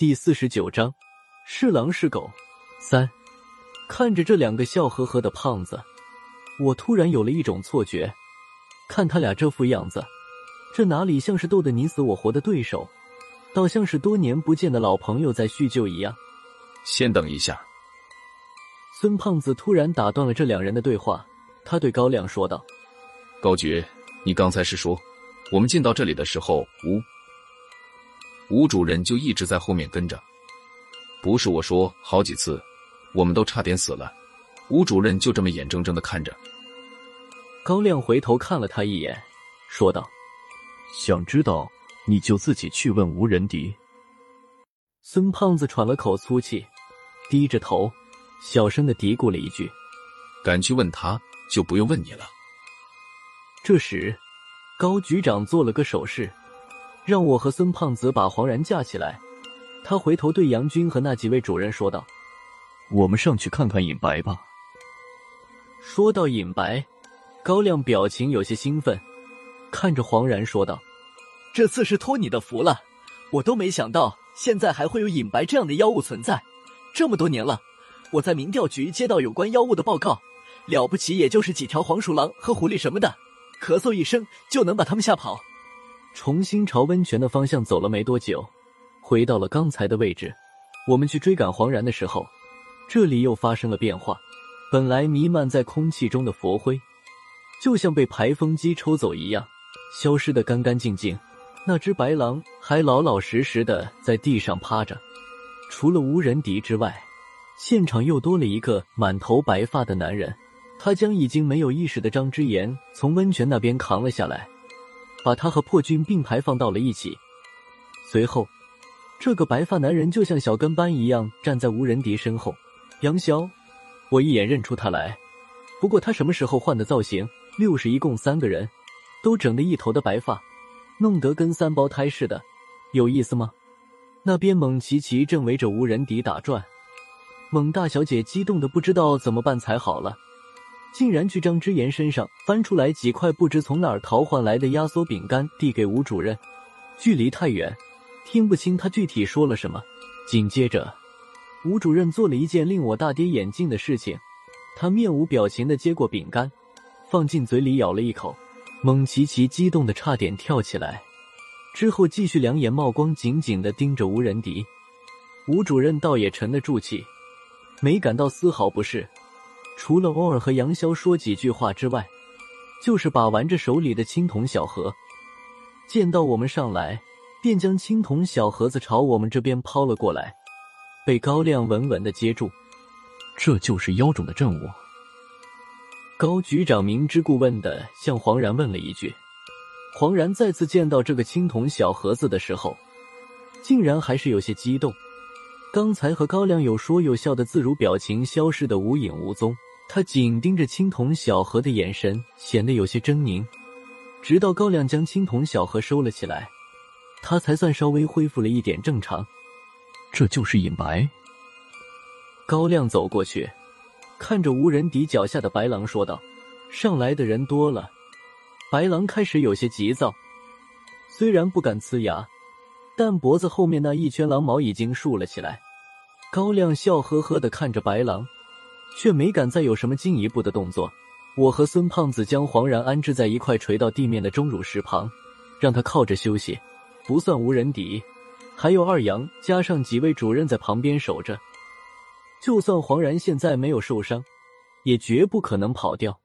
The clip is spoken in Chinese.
第四十九章，是狼是狗。三，看着这两个笑呵呵的胖子，我突然有了一种错觉。看他俩这副样子，这哪里像是斗得你死我活的对手，倒像是多年不见的老朋友在叙旧一样。先等一下。孙胖子突然打断了这两人的对话，他对高亮说道：“高局，你刚才是说，我们进到这里的时候，吴……”吴主任就一直在后面跟着，不是我说好几次，我们都差点死了。吴主任就这么眼睁睁的看着。高亮回头看了他一眼，说道：“想知道你就自己去问吴仁迪。”孙胖子喘了口粗气，低着头，小声的嘀咕了一句：“敢去问他，就不用问你了。”这时，高局长做了个手势。让我和孙胖子把黄然架起来。他回头对杨军和那几位主任说道：“我们上去看看尹白吧。”说到尹白，高亮表情有些兴奋，看着黄然说道：“这次是托你的福了，我都没想到现在还会有尹白这样的妖物存在。这么多年了，我在民调局接到有关妖物的报告，了不起也就是几条黄鼠狼和狐狸什么的，咳嗽一声就能把他们吓跑。”重新朝温泉的方向走了没多久，回到了刚才的位置。我们去追赶黄然的时候，这里又发生了变化。本来弥漫在空气中的佛灰，就像被排风机抽走一样，消失的干干净净。那只白狼还老老实实的在地上趴着。除了无人敌之外，现场又多了一个满头白发的男人。他将已经没有意识的张之言从温泉那边扛了下来。把他和破军并排放到了一起，随后，这个白发男人就像小跟班一样站在吴仁迪身后。杨潇，我一眼认出他来。不过他什么时候换的造型？六十一共三个人，都整的一头的白发，弄得跟三胞胎似的，有意思吗？那边蒙奇奇正围着吴仁迪打转，蒙大小姐激动的不知道怎么办才好了。竟然去张之言身上翻出来几块不知从哪儿淘换来的压缩饼干，递给吴主任。距离太远，听不清他具体说了什么。紧接着，吴主任做了一件令我大跌眼镜的事情，他面无表情的接过饼干，放进嘴里咬了一口。蒙奇奇激动的差点跳起来，之后继续两眼冒光，紧紧的盯着吴仁迪。吴主任倒也沉得住气，没感到丝毫不适。除了偶尔和杨潇说几句话之外，就是把玩着手里的青铜小盒。见到我们上来，便将青铜小盒子朝我们这边抛了过来，被高亮稳稳的接住。这就是妖种的证物。高局长明知故问的向黄然问了一句。黄然再次见到这个青铜小盒子的时候，竟然还是有些激动。刚才和高亮有说有笑的自如表情消失的无影无踪。他紧盯着青铜小盒的眼神显得有些狰狞，直到高亮将青铜小盒收了起来，他才算稍微恢复了一点正常。这就是隐白。高亮走过去，看着无人敌脚下的白狼说道：“上来的人多了。”白狼开始有些急躁，虽然不敢呲牙，但脖子后面那一圈狼毛已经竖了起来。高亮笑呵呵的看着白狼。却没敢再有什么进一步的动作。我和孙胖子将黄然安置在一块垂到地面的钟乳石旁，让他靠着休息。不算无人敌，还有二阳加上几位主任在旁边守着。就算黄然现在没有受伤，也绝不可能跑掉。